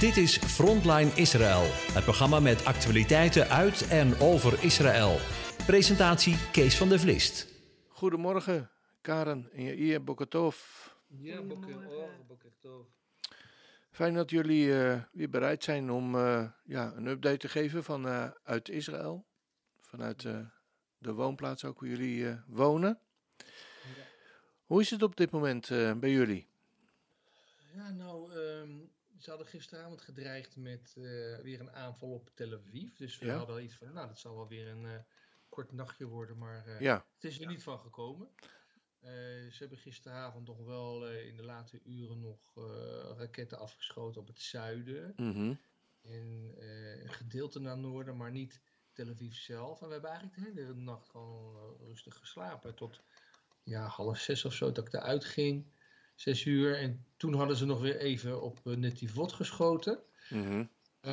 Dit is Frontline Israël, het programma met actualiteiten uit en over Israël. Presentatie Kees van der Vlist. Goedemorgen, Karen en Jair Bokatov. Ja, boker oor, boker tov. Fijn dat jullie eh, weer bereid zijn om eh, ja, een update te geven van, eh, uit Israël. Vanuit eh, de woonplaats ook waar jullie eh, wonen. Hoe is het op dit moment eh, bij jullie? Ja, nou, ehm, ze hadden gisteravond gedreigd met eh, weer een aanval op Tel Aviv. Dus we Ja. hadden iets van, nou, dat zal wel weer een eh, kort nachtje worden, maar eh, Ja, het is er niet van gekomen. Ze hebben gisteravond nog wel in de late uren nog raketten afgeschoten op het zuiden. mhm, En een gedeelte naar noorden, maar niet Tel Aviv zelf. En we hebben eigenlijk de hele nacht gewoon rustig geslapen. Tot ja, half zes of zo dat ik eruit ging. Zes uur. En toen hadden ze nog weer even op uh, Netivot geschoten. mhm. Eh,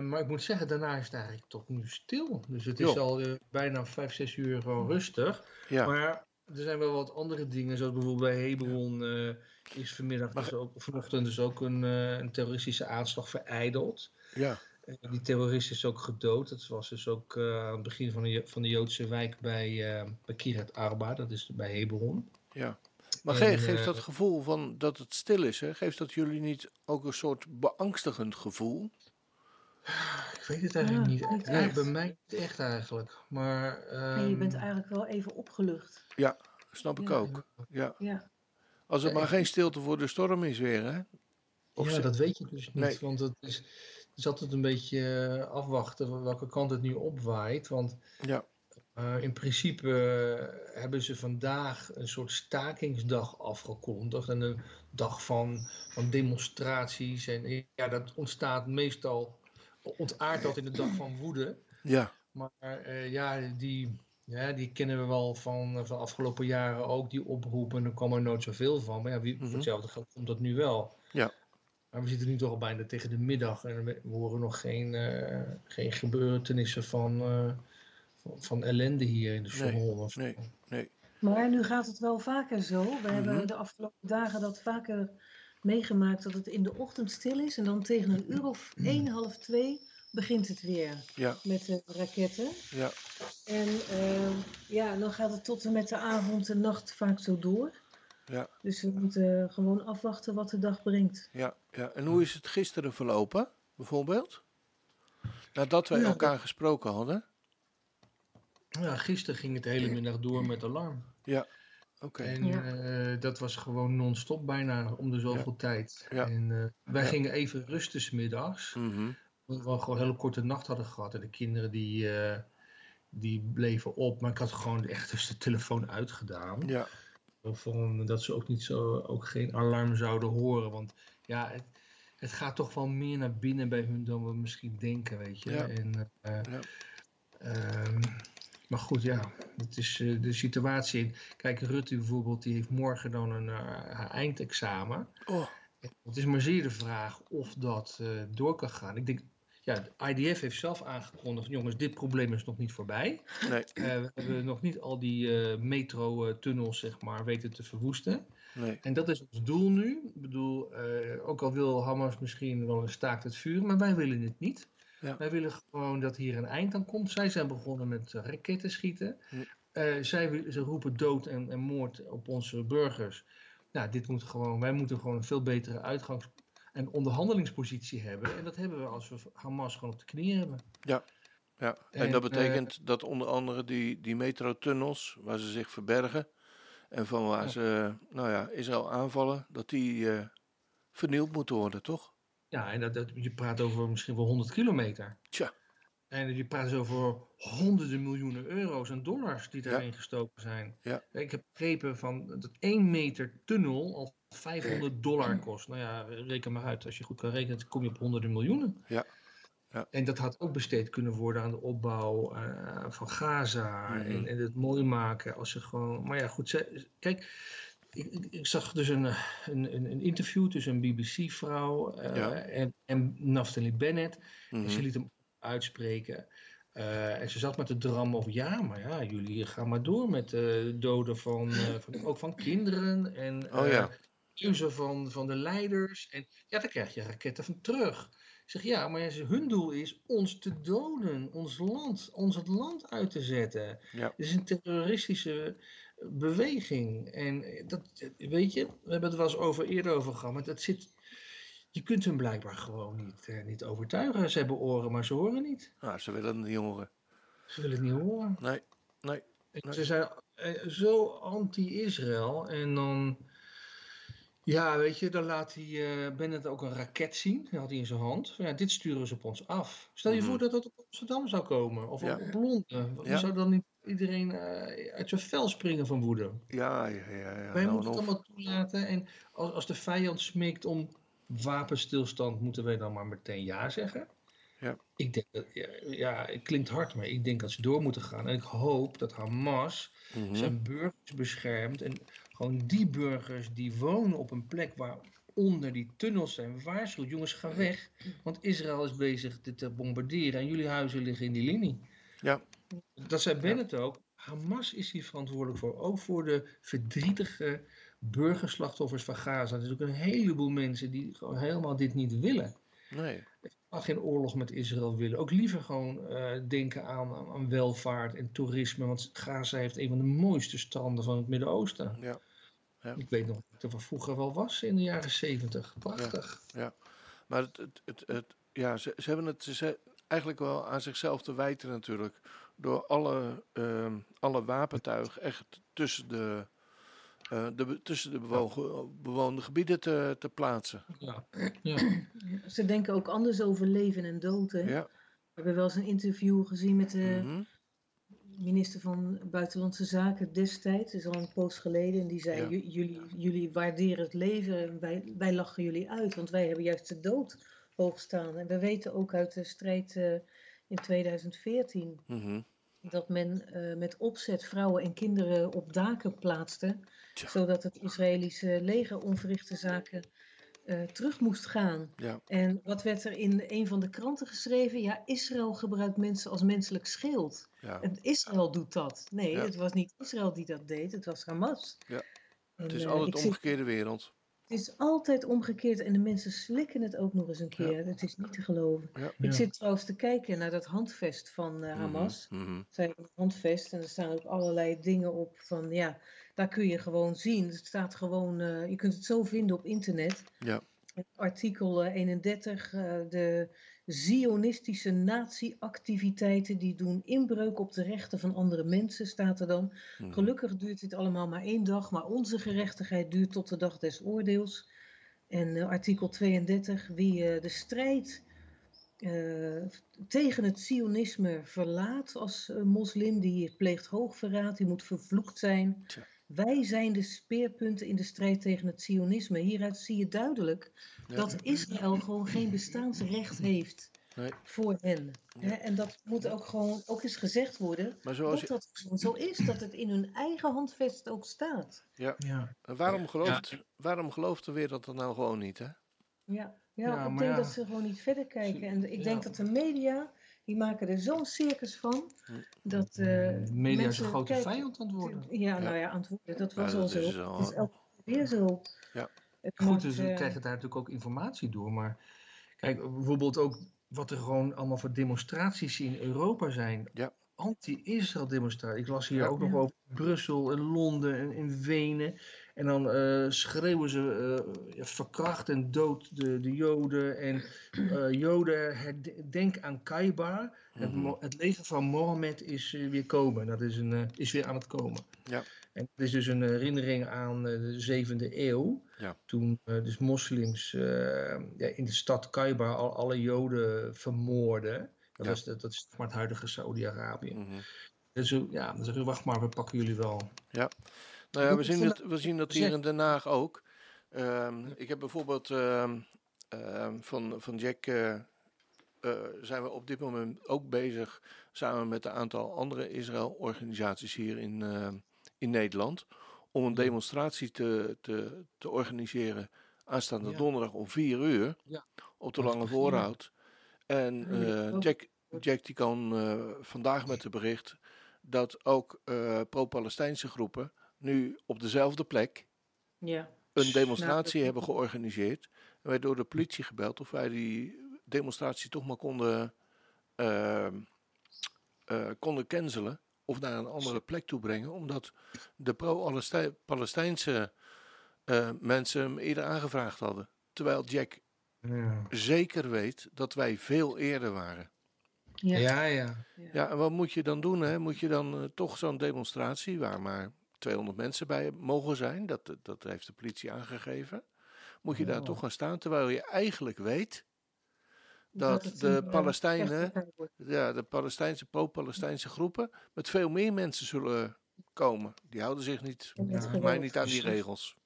maar ik moet zeggen, daarna is het eigenlijk tot nu stil. Dus het is Jo. al eh, bijna vijf, zes uur gewoon rustig. ja. Maar er zijn wel wat andere dingen, zoals bijvoorbeeld bij Hebron eh, is vanmiddag dus ook, vanochtend dus ook een, eh, een terroristische aanslag vereideld. ja. Eh, Die terrorist is ook gedood. Dat was dus ook eh, aan het begin van de, van de Joodse wijk bij, eh bij Kiryat Arba, dat is bij Hebron. Ja. Maar En, geeft eh, dat gevoel van dat het stil is, hè? geeft dat jullie niet ook een soort beangstigend gevoel? Ik weet het eigenlijk Ja, niet. Ja, echt. bij mij niet echt eigenlijk. Maar, je bent ehm, eigenlijk wel even opgelucht. Snap ik Ja. ook. Ja. Ja. Als het Ja, maar geen stilte voor de storm is weer, hè? Of ja, ze- dat weet je dus niet. Nee. Want het is, het is altijd een beetje eh, afwachten van welke kant het nu opwaait. Want Ja. Eh, in principe eh, hebben ze vandaag een soort stakingsdag afgekondigd. En een dag van, van demonstraties. En ja, dat ontstaat meestal, ontaart dat in de dag van woede. Ja. Maar eh, ja, die, ja, die kennen we wel van, van de afgelopen jaren ook, die oproepen. En er kwam er nooit zoveel van. Maar ja, wie, Mhm. voor hetzelfde geld komt dat nu wel. Ja. Maar we zitten nu toch al bijna tegen de middag en we horen nog geen, eh, geen gebeurtenissen van, eh, van, ellende hier in de Nee, of zo. nee. Nee. Maar nu gaat het wel vaker zo. We Mhm. hebben de afgelopen dagen dat vaker meegemaakt dat het in de ochtend stil is. En dan tegen een uur of één, half twee begint het weer Ja. met de raketten. Ja. En eh, ja, dan gaat het tot en met de avond en nacht vaak zo door. Ja. Dus we moeten gewoon afwachten wat de dag brengt. Ja, ja. En hoe is het gisteren verlopen, bijvoorbeeld? Nadat wij Ja, elkaar gesproken hadden. Ja, gisteren ging het de hele middag door met alarm. Oké. En Ja. eh, dat was gewoon non-stop bijna om de zoveel tijd. Ja. En eh, wij Ja. gingen even rusten 's middags. Mhm. Omdat we gewoon een hele korte nacht hadden gehad. En de kinderen die, eh, die bleven op. Maar ik had gewoon echt dus de telefoon uitgedaan. Ja. Van, dat ze ook niet zo, ook geen alarm zouden horen. Want ja, het, het gaat toch wel meer naar binnen bij hun dan we misschien denken, weet je. Ja. En, eh, Ja. ehm, maar goed, ja, het is eh, de situatie. Kijk, Rutte bijvoorbeeld, die heeft morgen dan een, haar eindexamen. Oh, Het is maar zeer de vraag of dat eh, door kan gaan. Ik denk, ja, de IDF heeft zelf aangekondigd, jongens, dit probleem is nog niet voorbij. nee. We hebben nog niet al die metro-tunnels, zeg maar, weten te verwoesten. Nee. En dat is ons doel nu. Ik bedoel, ook al wil Hamas misschien wel een staakt het vuur, maar wij willen het niet. Ja. Wij willen gewoon dat hier een eind aan komt. Zij zijn begonnen met eh, raketten schieten. Eh, zij, ze roepen dood en, en moord op onze burgers. Nou, dit moet gewoon, wij moeten gewoon een veel betere uitgangs- en onderhandelingspositie hebben. En dat hebben we als we Hamas gewoon op de knieën hebben. Ja. En, En, dat betekent dat onder andere die, die metrotunnels, waar ze zich verbergen. En van waar Ja. ze, nou ja, Israël aanvallen, dat die eh, vernield moeten worden, toch? Ja, en dat, dat, je praat over misschien wel 100 kilometer. Tja. En je praat dus over honderden miljoenen euro's en dollars die Ja. daarin gestoken zijn. Ja. Ik heb begrepen van dat 1 meter tunnel al 500 dollar kost. Nou ja, reken maar uit. Als je goed kan rekenen, kom je op honderden miljoenen. Ja. Ja. En dat had ook besteed kunnen worden aan de opbouw eh, van Gaza. Mhm. en, en het mooi maken. Als ze gewoon. Maar ja, goed. Ze, kijk, ik, ik, ik zag dus een, een, een een interview tussen een BBC-vrouw Ja. en, en Naftali Bennett. Mhm. En ze liet hem uitspreken. Eh, en ze zat met de dram over, ja, maar ja, jullie gaan maar door met de doden van, eh, van ook van kinderen. En Oh eh, ja. van, van de leiders. En ja, daar krijg je raketten van terug. Ik zeg ja, maar hun doel is ons te doden, ons land, ons het land uit te zetten. Ja. Het is een terroristische beweging. En dat, weet je, we hebben het wel eens over, eerder over gehad, maar dat zit, je kunt hem blijkbaar gewoon niet, eh, niet overtuigen. Ze hebben oren, maar ze horen niet. Nou, ze willen het niet horen. Ze willen het niet horen. Nee, nee. Ze zijn eh, zo anti-Israël. En dan, ja, weet je, dan laat hij eh, Bennett ook een raket zien. Dat had hij in zijn hand. Van, Ja, dit sturen ze op ons af. Stel je Mhm. voor dat dat op Amsterdam zou komen. Of Ja. op Londen. Ja. Zou dan niet iedereen eh, uit zijn vel springen van woede? Ja, ja, ja. ja. Wij nou, moeten het allemaal toelaten. En als, als de vijand smeekt om wapenstilstand, moeten wij dan maar meteen ja zeggen? Ja. Ik denk dat, ja, ja, het klinkt hard, maar ik denk dat ze door moeten gaan. En ik hoop dat Hamas Mhm. zijn burgers beschermt. En gewoon die burgers die wonen op een plek waar onder die tunnels zijn waarschuwt. Jongens, ga weg. Want Israël is bezig dit te bombarderen en jullie huizen liggen in die linie. Ja. Dat zei Bennett ook. Hamas is hier verantwoordelijk voor. Ook voor de verdrietige burgerslachtoffers van Gaza. Er zijn ook een heleboel mensen die gewoon helemaal dit niet willen. Nee. Mag geen oorlog met Israël willen. Ook liever gewoon eh, denken aan, aan, welvaart en toerisme. Want Gaza heeft een van de mooiste stranden van het Midden-Oosten. Ja. Ja. Ik weet nog dat het er vroeger wel was in de jaren zeventig. Prachtig. Maar het, het, het, het- ja, ze, ze hebben het ze, eigenlijk wel aan zichzelf te wijten natuurlijk. Door alle, ehm, alle wapentuig echt tussen de, eh, de, tussen de bewogen, bewoonde gebieden te, te plaatsen. Ja. ja. Ze denken ook anders over leven en dood. Hè? Ja. We hebben wel eens een interview gezien met de Mhm. minister van Buitenlandse Zaken destijds. Dat is al een poos geleden. En die zei, Ja. "J- jullie, jullie waarderen het leven en wij, wij lachen jullie uit. Want wij hebben juist de dood hoog staan. En we weten ook uit de strijd eh, in 2014 Mhm. Dat men eh, met opzet vrouwen en kinderen op daken plaatste, Tja. zodat het Israëlische leger onverrichte zaken eh, terug moest gaan. Ja. En wat werd er in een van de kranten geschreven? Ja, Israël gebruikt mensen als menselijk schild. Ja. En Israël doet dat. Nee, Ja. het was niet Israël die dat deed, het was Hamas. Ja. En, Het is eh, altijd de omgekeerde wereld. Het is altijd omgekeerd en de mensen slikken het ook nog eens een Ja. keer. Het is niet te geloven. Ja. Ik zit trouwens te kijken naar dat handvest van eh, Hamas. Mhm. Zij hebben een handvest en er staan ook allerlei dingen op van ja, daar kun je gewoon zien. Het staat gewoon, eh, je kunt het zo vinden op internet. Ja. Artikel eh, 31, eh, de Zionistische nazi-activiteiten die doen inbreuk op de rechten van andere mensen, staat er dan. Mhm. Gelukkig duurt dit allemaal maar één dag, maar onze gerechtigheid duurt tot de dag des oordeels. En eh, artikel 32, wie eh, de strijd eh, tegen het sionisme verlaat als moslim, die pleegt hoogverraad, die moet vervloekt zijn. Tja. Wij zijn de speerpunten in de strijd tegen het sionisme. Hieruit zie je duidelijk Ja. dat Israël gewoon geen bestaansrecht heeft Nee. voor hen. Ja. Hè, En dat moet ook gewoon ook eens gezegd worden. Maar zoals Dat je, dat gewoon zo is, dat het in hun eigen handvest ook staat. ja. waarom, gelooft, waarom gelooft de wereld dat nou gewoon niet, hè? Ja, ja, Ja, ik denk ja. dat ze gewoon niet verder kijken. En ik Ja. denk dat de media, die maken er zo'n circus van, dat eh, De media is mensen een grote kijken- vijand aan het worden. Ja, nou ja, antwoorden. Dat was Ja, al dat zo. is al- Het is elke keer weer zo. Ja. Het Goed, moet, dus we eh, krijgen daar natuurlijk ook informatie door. Maar kijk, bijvoorbeeld ook wat er gewoon allemaal voor demonstraties in Europa zijn. Ja. Anti-Israël demonstraties. Ik las hier Ja. ook nog Ja. over Brussel en Londen en in Wenen. En dan eh, schreeuwen ze eh, ja, verkracht en dood de, de Joden. En eh, Joden, denk aan Kaiba. Het, Mhm. het leger van Mohammed is weer komen. Dat is, een, is weer aan het komen. Ja. En het is dus een herinnering aan de zevende eeuw. Ja. Toen dus moslims ja, in de stad Kaiba al alle Joden vermoorden. Dat, Ja. is, dat, dat is maar het huidige Saudi-Arabië. Dus eh, ja, dan zeggen we, wacht maar, we pakken jullie wel. Nou ja, we zien, het, we zien dat hier in Den Haag ook. Ehm, ik heb bijvoorbeeld ehm, ehm, van, van Jack eh, eh, zijn we op dit moment ook bezig samen met een aantal andere Israël-organisaties hier in, ehm, in Nederland om een demonstratie te, te, te organiseren aanstaande Ja. donderdag om vier uur Ja. op de Lange. Voorhout. En eh. Jack, Jack die kan eh, vandaag met het bericht dat ook eh, pro-Palestijnse groepen nu op dezelfde plek ja. een demonstratie hebben georganiseerd. En wij door de politie gebeld of wij die demonstratie toch maar konden, ehm, eh, konden cancelen. Of naar een andere plek toe brengen. Omdat de pro-Palestijnse eh, mensen hem eerder aangevraagd hadden. Terwijl Jack Ja. zeker weet dat wij veel eerder waren. Ja. Ja, ja. Ja, en wat moet je dan doen? Hè? Moet je dan eh, toch zo'n demonstratie waar maar 200 mensen bij mogen zijn? Dat, dat heeft de politie aangegeven. Moet je daar Ja. toch gaan staan terwijl je eigenlijk weet Dat de eh, Palestijnen, ja, de Palestijnse pro-Palestijnse groepen met veel meer mensen zullen komen. Die houden zich niet, Ja, mij niet aan die regels.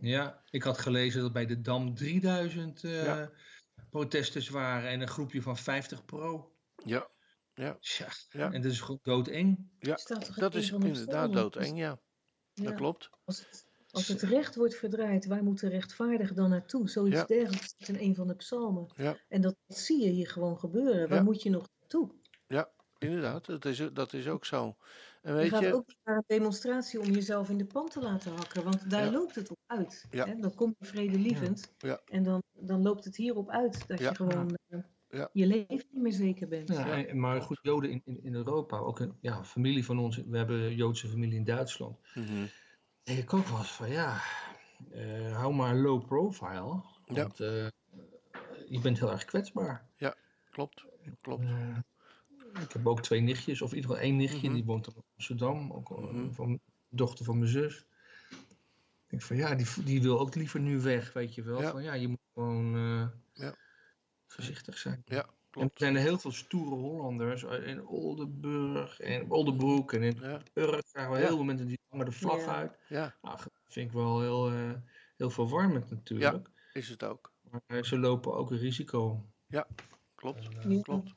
Ja, ik had gelezen dat bij de Dam 3000 eh, Ja. protesters waren en een groepje van 50 pro. Ja, Tja, Ja. en dat is gewoon doodeng. ja dat is inderdaad doodeng, ja. Ja. Dat klopt. Als het, als het recht wordt verdraaid, waar moet de rechtvaardige dan naartoe? Zoiets Ja. dergelijks staat in een van de psalmen. Ja. En dat zie je hier gewoon gebeuren. Waar Ja. moet je nog naartoe? Inderdaad, dat is, dat is ook zo. En Je weet gaat je, ook naar een demonstratie om jezelf in de pan te laten hakken. Want daar Ja. loopt het op uit. Ja. Hè? Dan kom je vredelievend. Ja. Ja. En dan, dan loopt het hierop uit. Dat Ja. je gewoon eh, Ja. je leven niet meer zeker bent. Ja, en- maar goed, Joden in, in, in Europa, ook een ja, familie van ons, we hebben een Joodse familie in Duitsland. Mhm. denk ik ook wel eens van ja, eh, hou maar low profile. Ja. Want eh, je bent heel erg kwetsbaar. klopt, klopt. Eh, ik heb ook twee nichtjes, of in ieder geval één nichtje, Mhm. die woont in Amsterdam, ook Mhm. van dochter van mijn zus. Ik denk van ja, die, die wil ook liever nu weg, weet je wel. Ja. Van ja, je moet gewoon eh, Ja. Voorzichtig zijn. Ja, En er klopt. zijn er heel veel stoere Hollanders eh, in Oldenburg en Oldenbroek en in Ja, Urk zagen we Ja. heel veel mensen die hangen de vlag Ja. uit. ja, Nou, dat vind ik wel heel, eh, heel verwarmend natuurlijk. is het ook. Maar eh, ze lopen ook een risico. Klopt, En, Ja. klopt.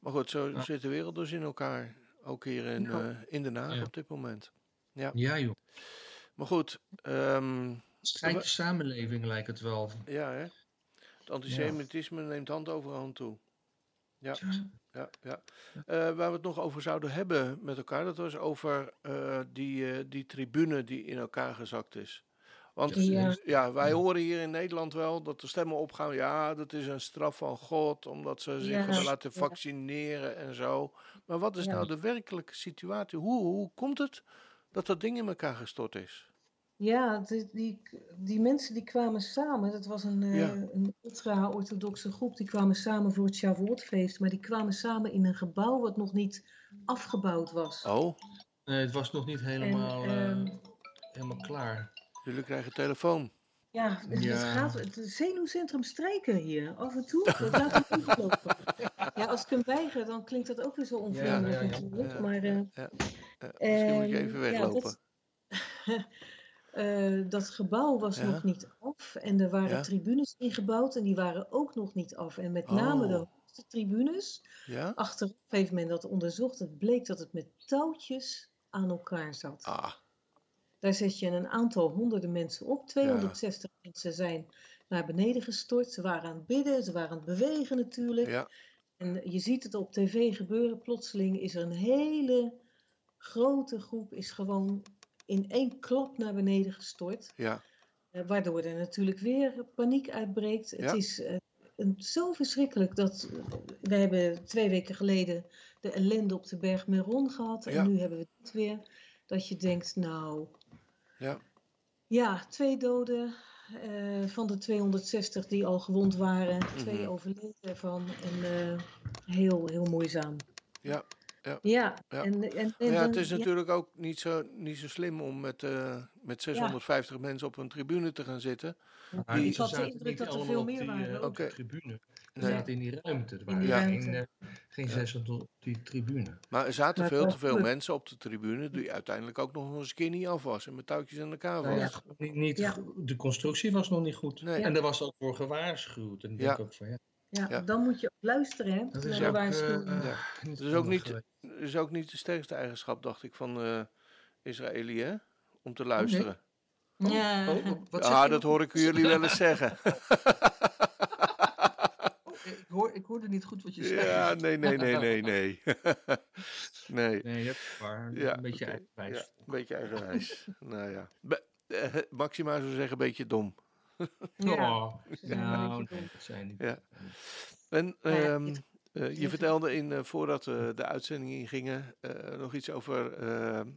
Maar goed, zo Ja. zit de wereld dus in elkaar. Ook hier in, Ja. eh, in Den Haag Ja. op dit moment. ja joh. Maar goed, ehm, Schijnt de samenleving lijkt het wel. ja hè. Het antisemitisme neemt hand over hand toe. Ja. Ja, ja. Eh, waar we het nog over zouden hebben met elkaar, dat was over eh, die, eh, die tribune die in elkaar gezakt is. Want Ja. ja. wij horen hier in Nederland wel dat de stemmen opgaan. Ja, dat is een straf van God, omdat ze zich hebben laten vaccineren en zo. Maar wat is nou de werkelijke situatie? Hoe, hoe komt het dat dat ding in elkaar gestort is? Ja, die, die, die mensen die kwamen samen. Dat was een, eh, een ultra-orthodoxe groep. Die kwamen samen voor het Shavuotfeest. Maar die kwamen samen in een gebouw wat nog niet afgebouwd was. Oh, Nee, het was nog niet helemaal, En, eh, ehm, helemaal klaar. jullie krijgen telefoon. Ja, het, Ja. het gaat, het zenuwcentrum strijken hier. Af en toe, dat laat ik niet lopen. Ja, als ik hem weiger, dan klinkt dat ook weer zo onvriendelijk Ja, ja, ja. natuurlijk. Ja, Maar eh, Ja, misschien moet je Ehm, even ja, weglopen. dat- eh, dat gebouw was Ja. nog niet af en er waren Ja. tribunes ingebouwd en die waren ook nog niet af. En met name de Oh. hoogste tribunes, Ja? achteraf heeft men dat onderzocht. Het bleek dat het met touwtjes aan elkaar zat. Ah, Daar zet je een aantal honderden mensen op. 260 mensen zijn naar beneden gestort. Ze waren aan het bidden, ze waren aan het bewegen natuurlijk. ja, En je ziet het op tv gebeuren. Plotseling is er een hele grote groep is gewoon in één klap naar beneden gestort. ja, Eh, waardoor er natuurlijk weer paniek uitbreekt. Het is eh, een, zo verschrikkelijk dat we hebben twee weken geleden de ellende op de berg Meron gehad. En nu hebben we dit weer. Dat je denkt, nou, ja. ja, twee doden eh, van de 260 die al gewond waren. Twee Mhm. overleden ervan. En eh, heel, heel moeizaam. Ja, Ja, Ja. En, en, ja, het is ja, natuurlijk ook niet zo, niet zo slim om met, eh, met 650 mensen op een tribune te gaan zitten. Maar Die- ze had de zaten indruk niet dat er veel meer die, waren eh, op de tribune. Ze Nee. zaten in die ruimte. Er waren geen, eh, geen 600 op die tribune. Maar er zaten Maar veel te veel goed. mensen op de tribune die uiteindelijk ook nog eens een keer niet af was en met touwtjes aan elkaar Nou was. ja, niet, niet De constructie was nog niet goed. Nee. En daar was ook voor gewaarschuwd. En ik denk Ja. ook van ja, ja, Ja. dan moet je ook luisteren hè, dat naar is de ook, Ja. Dat is ook niet- is ook niet de sterkste eigenschap, dacht ik, van eh Israëlië, om te luisteren. ja. Oh, oh, wat zeg Ja, je dat hoor ik jullie wel eens zeggen. Oh, ik, hoor, ik hoorde niet goed wat je zei. ja, nee, nee, nee, nee, nee. nee. Nee, dat is waar. Ja, een beetje eigenwijs. Ja, een beetje eigenwijs. nou ja. Be- eh, Maxima zou zeggen, een beetje dom. Ja, Oh, nou, nee, dat zijn niet. Ja. En Nou ja, eh, je vertelde in, eh, voordat we de uitzending ingingen eh, nog iets over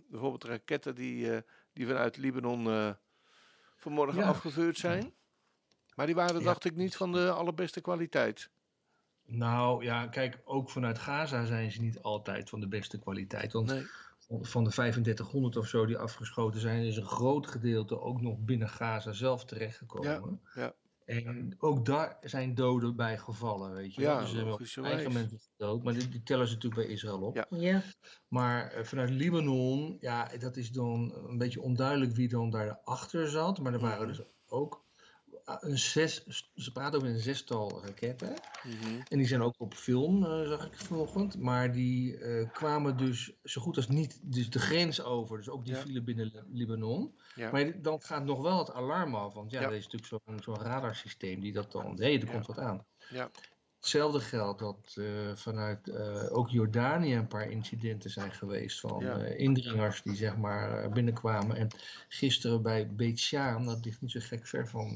bijvoorbeeld raketten die, die vanuit Libanon vanmorgen Ja. afgevuurd zijn. Maar die waren, Ja. dacht ik, niet van de allerbeste kwaliteit. Nou ja, kijk, ook vanuit Gaza zijn ze niet altijd van de beste kwaliteit. Want Nee. van de 3500 of zo die afgeschoten zijn, is een groot gedeelte ook nog binnen Gaza zelf terechtgekomen. ja. En ook daar zijn doden bij gevallen, weet je. Ja, dus ze logischerwijs. eigen mensen gedood, maar die, die tellen ze natuurlijk bij Israël op. Ja. Ja, Maar eh, vanuit Libanon, ja, dat is dan een beetje onduidelijk wie dan daarachter zat. Maar er waren Mhm. dus ook een zes, ze praten over een zestal raketten. Mhm. En die zijn ook op film, eh, zag ik vanochtend. Maar die eh, kwamen dus zo goed als niet dus de grens over. Dus ook die Ja. vielen binnen Li- Libanon. Ja. Maar dan gaat nog wel het alarm af. Want ja, Ja. er is natuurlijk zo'n zo'n radarsysteem die dat dan... Hé, er komt wat aan. Ja. Hetzelfde geldt dat eh, vanuit eh, ook Jordanië een paar incidenten zijn geweest van Ja. eh, indringers die zeg maar binnenkwamen. En gisteren bij Beit Shaan, dat ligt niet zo gek ver van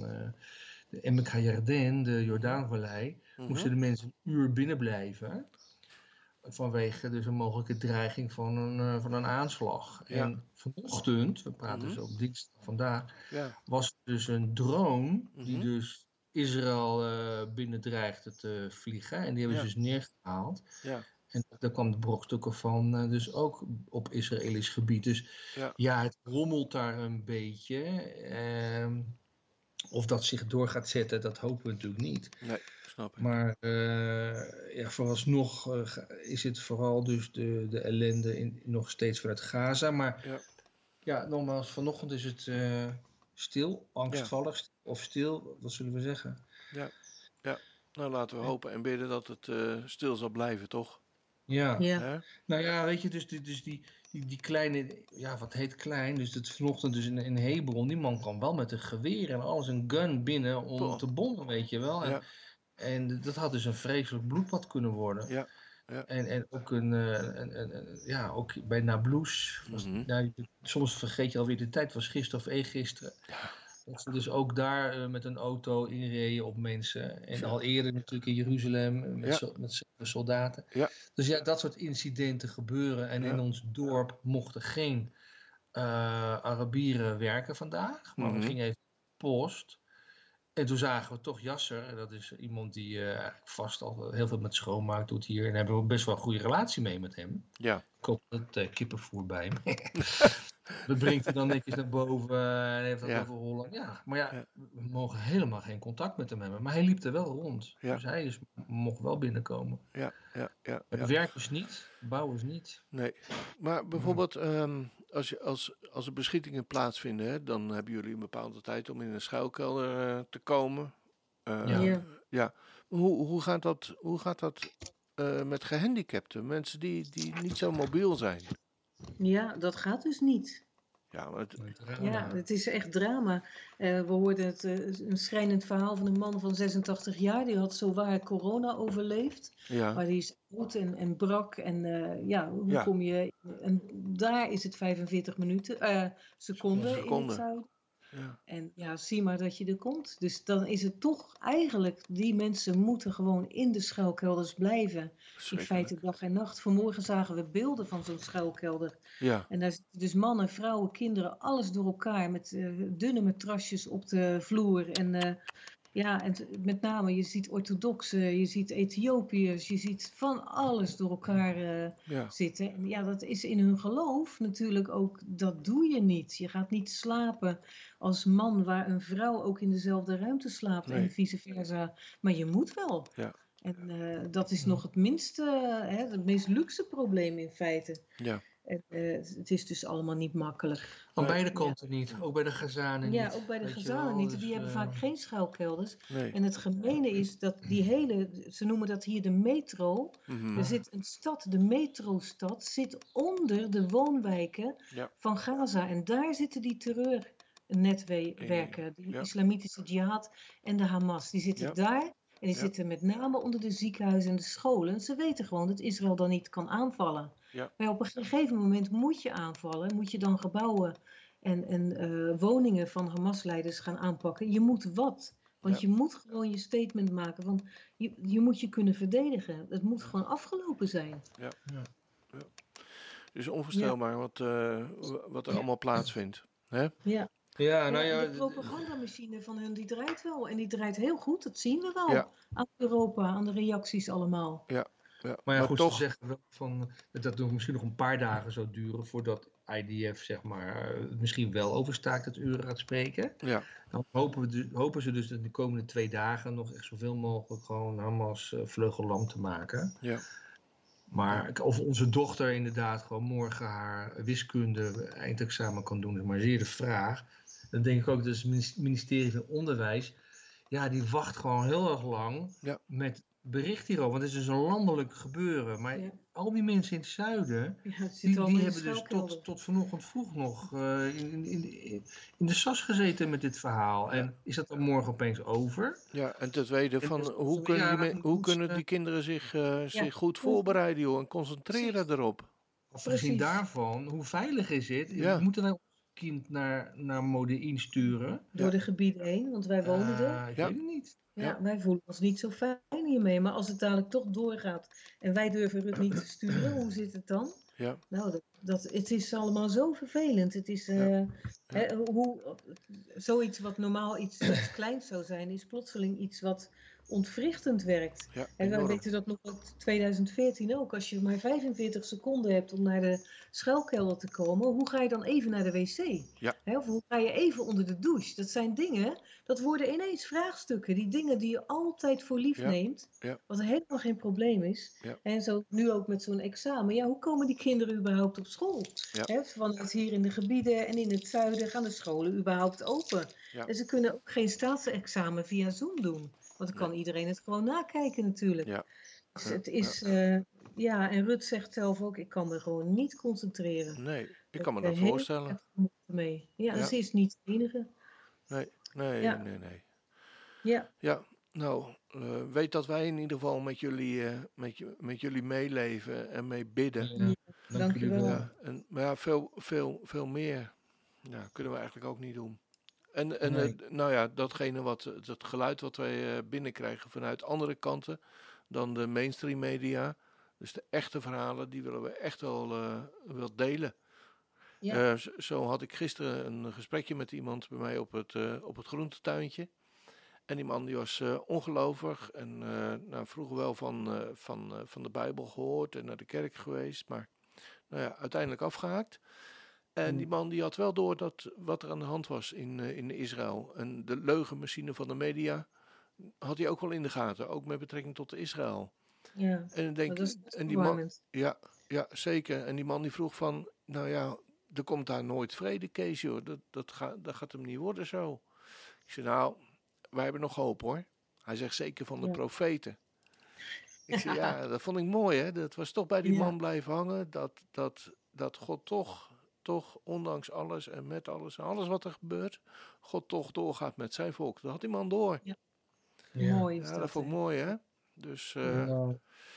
de Emek HaYarden, de Jordaanvallei, Mhm. moesten de mensen een uur binnen blijven. Vanwege dus een mogelijke dreiging van een, van een aanslag. Ja. En vanochtend, we praten Mhm. dus op dinsdag vandaag, Ja. was dus een drone die Mhm. dus Israël eh binnen dreigde te vliegen. En die hebben ze Ja. dus neergehaald. Ja. En daar kwam de brokstukken van eh, dus ook op Israëlisch gebied. Dus Ja. ja, het rommelt daar een beetje. Ehm, of dat zich door gaat zetten, dat hopen we natuurlijk niet. Nee, snap ik. Maar eh, ja, vooralsnog eh, is het vooral dus de, de ellende in, nog steeds vanuit Gaza. Maar Ja. ja, nogmaals, vanochtend is het eh, stil, angstvallig st- of stil, wat zullen we zeggen? Nou, laten we hopen en bidden dat het eh, stil zal blijven, toch? Ja, ja. Nou ja, weet je, dus, die, dus die, die, die kleine, ja, wat heet klein, dus dat vanochtend dus in, in Hebron, die man kwam wel met een geweer en alles, een gun binnen om Toch. te bommen, weet je wel. En, Ja. en dat had dus een vreselijk bloedbad kunnen worden. Ja, ja. En, en ook een, eh, een, een, een- ja, ook bij Nablus. Was, Mhm. nou, soms vergeet je alweer de tijd, was gisteren of eergisteren. Dat ze dus ook daar eh, met een auto inreden op mensen. En Ja. al eerder natuurlijk in Jeruzalem eh, met, Ja. met soldaten. Ja. Dus ja, dat soort incidenten gebeuren. En in ons dorp mochten geen Arabieren werken vandaag. Maar Mhm. we gingen even post. En toen zagen we toch Jasser, dat is iemand die eh, eigenlijk vast al heel veel met schoonmaak doet hier. En hebben we best wel een goede relatie mee met hem. Ja. Ik koop het eh, kippenvoer bij hem. dat brengt hij dan netjes naar boven en heeft dat Ja. over Holland. Ja, maar ja, Ja. we mogen helemaal geen contact met hem hebben. Maar hij liep er wel rond. Ja. Dus hij is, mocht wel binnenkomen. Ja, ja, ja. Werkers niet, bouwers niet. Nee. Maar bijvoorbeeld, ehm, als, je, als, als er beschietingen plaatsvinden, hè, dan hebben jullie een bepaalde tijd om in een schuilkelder eh, te komen. Eh, Ja. Ja. ja. Hoe, hoe gaat dat, hoe gaat dat eh, met gehandicapten? Mensen die, die niet zo mobiel zijn. Ja, dat gaat dus niet. Ja, maar het, Ja, het is echt drama. Eh, we hoorden het, eh, een schrijnend verhaal van een man van 86 jaar. Die had zowaar corona overleefd. ja, Maar die is oud en, en brak. En eh, ja, hoe Ja. kom je... En daar is het 45 minuten, eh, seconden, in het zuiden. Ja, En ja, zie maar dat je er komt. Dus dan is het toch eigenlijk... Die mensen moeten gewoon in de schuilkelders blijven. In feite dag en nacht. Vanmorgen zagen we beelden van zo'n schuilkelder. Ja, En daar zitten dus mannen, vrouwen, kinderen, alles door elkaar met eh, dunne matrasjes op de vloer. En eh, ja, en met name je ziet orthodoxen, je ziet Ethiopiërs, je ziet van alles door elkaar eh, ja, zitten. En ja, dat is in hun geloof natuurlijk ook, dat doe je niet. Je gaat niet slapen als man waar een vrouw ook in dezelfde ruimte slaapt Nee. en vice versa. Maar je moet wel. Ja. En eh, dat is nog het minste, hè, het meest luxe probleem in feite. ja. En, eh, het is dus allemaal niet makkelijk. Aan beide kanten niet. Ook bij de Gazanen Ja, niet. ook bij de Gazanen niet. dus, Die hebben eh, vaak geen schuilkelders. Nee. En het gemene is dat die hele, ze noemen dat hier de metro. Mhm. Er zit een stad, de metrostad, zit onder de woonwijken Ja. van Gaza. En daar zitten die terreurnetwerken, die Ja. islamitische jihad en de Hamas. Die zitten Ja. daar en die Ja. zitten met name onder de ziekenhuizen en de scholen. Ze weten gewoon dat Israël dan niet kan aanvallen. Ja. Maar op een gegeven moment moet je aanvallen, moet je dan gebouwen en, en eh, woningen van Hamas-leiders gaan aanpakken. Je moet wat. Want Ja. je moet gewoon je statement maken. Want je, je moet je kunnen verdedigen. Het moet gewoon afgelopen zijn. Het is onvoorstelbaar wat, eh, wat er allemaal plaatsvindt. Hè? Ja. Ja, nou ja, de propagandamachine van hun die draait wel. En die draait heel goed, dat zien we wel. Ja. Aan Europa, aan de reacties allemaal. Ja, Maar ja, goed, toch, ze zeggen wel van dat het misschien nog een paar dagen zou duren voordat IDF zeg maar eh, misschien wel overstaakt het uren gaat spreken. ja, Dan hopen, we dus, hopen ze dus de komende twee dagen nog echt zoveel mogelijk gewoon Hamas eh, vleugellam te maken. ja, Maar of onze dochter inderdaad gewoon morgen haar wiskunde eindexamen kan doen, is maar zeer de vraag. Dan denk ik ook dat het minis- ministerie van Onderwijs, ja, die wacht gewoon heel erg lang Ja. met bericht hierover. Want het is dus een landelijk gebeuren. Maar Ja. al die mensen in het zuiden, Ja, het zit die, hebben dus tot, tot vanochtend vroeg nog eh, in, in, in, in de sas gezeten met dit verhaal. En is dat dan morgen opeens over? ja. En ten tweede, En van, dus- hoe, kunnen die, ja, men- hoe kunnen eh, die kinderen zich, eh, zich goed voorbereiden joh, en concentreren erop? Afgezien daarvan, hoe veilig is het? Ja. Moeten wij kind naar, naar Mode sturen? Door de gebieden heen, want wij wonen er. Eh, ik Ja. weet het niet. Ja, Ja. wij voelen ons niet zo fijn hiermee. Maar als het dadelijk toch doorgaat en wij durven het niet te sturen, hoe zit het dan? Ja. Nou, dat, dat, het is allemaal zo vervelend. Het is, eh, hè, hoe, zoiets wat normaal iets, iets kleins zou zijn, is plotseling iets wat ontwrichtend werkt. Ja, En wij enorm. weten dat nog uit 2014 ook. Als je maar 45 seconden hebt om naar de schuilkelder te komen, hoe ga je dan even naar de wc? Ja. Of hoe ga je even onder de douche? Dat zijn dingen, dat worden ineens vraagstukken. Die dingen die je altijd voor lief Ja. neemt, wat helemaal geen probleem is. En zo nu ook met zo'n examen. Ja, hoe komen die kinderen überhaupt op school? Hè, vanuit hier in de gebieden en in het zuiden gaan de scholen überhaupt open. En ze kunnen ook geen staatsexamen via Zoom doen. Want dan kan iedereen het gewoon nakijken natuurlijk. Ja. Dus het is, ja. ja, en Rut zegt zelf ook, ik kan me gewoon niet concentreren. Nee, ik kan me dat voorstellen. mee. Ja, Ja. ze is niet de enige. Nee, nee, Ja. nee, nee. Ja, Ja, nou, eh, weet dat wij in ieder geval met jullie, eh, met, je- met jullie meeleven en mee bidden. Ja, dank jullie dankjewel. wel. Ja, en, maar ja, veel, veel, veel meer ja, kunnen we eigenlijk ook niet doen. En, en Nee. eh, nou ja, datgene wat, dat geluid wat wij eh, binnenkrijgen vanuit andere kanten dan de mainstream media. Dus de echte verhalen, die willen we echt wel, eh, wel delen. ja. Eh, zo, zo had ik gisteren een gesprekje met iemand bij mij op het, eh, op het groentetuintje. En die man die was eh ongelovig en eh, nou, vroeger wel van, eh, van, eh, van de Bijbel gehoord en naar de kerk geweest, maar nou ja, uiteindelijk afgehaakt. En die man die had wel door dat, wat er aan de hand was in, eh, in Israël. En de leugenmachine van de media had hij ook wel in de gaten, ook met betrekking tot Israël. ja. En, denk, dat is en die man, ja, ja, zeker. En die man die vroeg van, nou ja, er komt daar nooit vrede, Kees, joh. Dat, dat, gaat dat gaat hem niet worden zo. Ik zei, nou, wij hebben nog hoop, hoor. Hij zegt, zeker van de Ja. profeten. Ik zei, ja, dat vond ik mooi, hè. Dat was toch bij die Ja. man blijven hangen. Dat, dat, dat God toch, toch, ondanks alles en met alles en alles wat er gebeurt... God toch doorgaat met zijn volk. Dat had die man door. Ja. Mooi is Ja, dat. dat vond ik mooi, hè. Dus eh, Ja.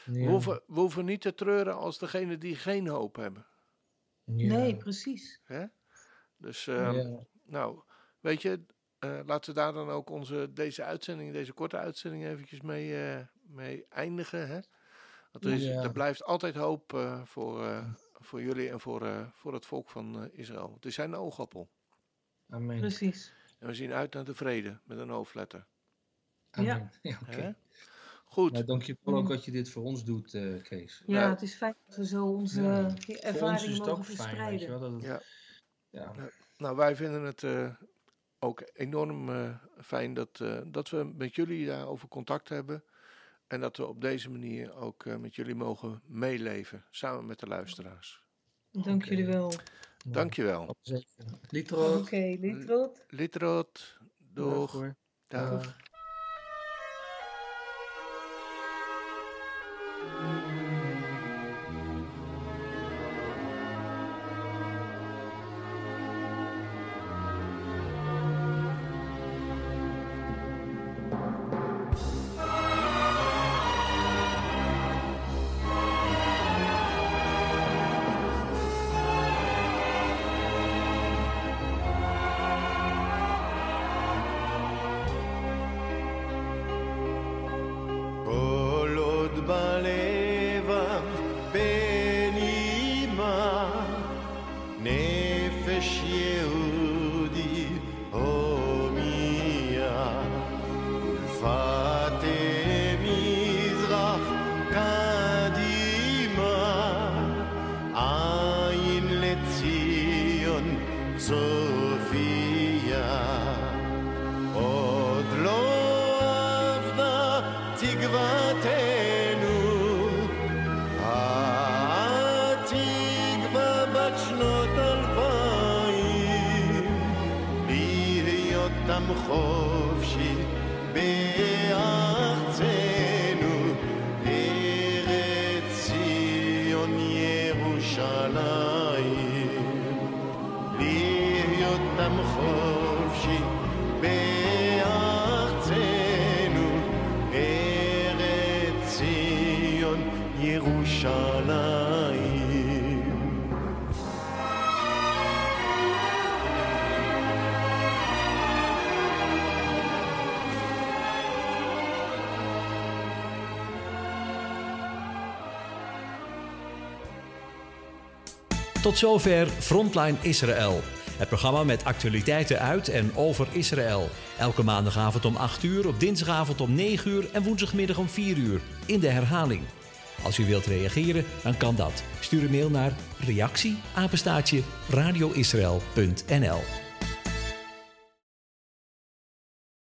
we, Ja. hoeven, we hoeven niet te treuren als degene die geen hoop hebben. Ja. Nee, precies. Hè? Dus, ehm, Ja. nou, weet je, eh, laten we daar dan ook onze, deze uitzending, deze korte uitzending eventjes mee, eh, mee eindigen. Hè? Want er, is, Ja. er blijft altijd hoop eh, voor, eh, voor jullie en voor, eh, voor het volk van eh, Israël. Het is zijn oogappel. Amen. Precies. En we zien uit naar de vrede met een hoofdletter. Amen. Ja, oké. Hè? Goed, Nou, dank je wel ook dat je dit voor ons doet, eh, Kees. Ja, het is fijn dat we zo onze Ja. Voor ons ervaring is het mogen ook fijn, weet je verspreiden. wel. Dat het, Ja. ja. nou wij vinden het eh, ook enorm eh, fijn dat, eh, dat we met jullie daarover contact hebben. En dat we op deze manier ook eh, met jullie mogen meeleven, samen met de luisteraars. Dank Oké. jullie wel. Dankjewel. Litro. Oké, Litrot. Litroot, doeg, hoor. dag. Dag. להיות עם חופשי בארצנו ארץ ציון ירושלים Tot zover Frontline Israël. Het programma met actualiteiten uit en over Israël. Elke maandagavond om 8 uur, op dinsdagavond om 9 uur en woensdagmiddag om 4 uur. In de herhaling. Als u wilt reageren, dan kan dat. Stuur een mail naar reactie radioisrael.nl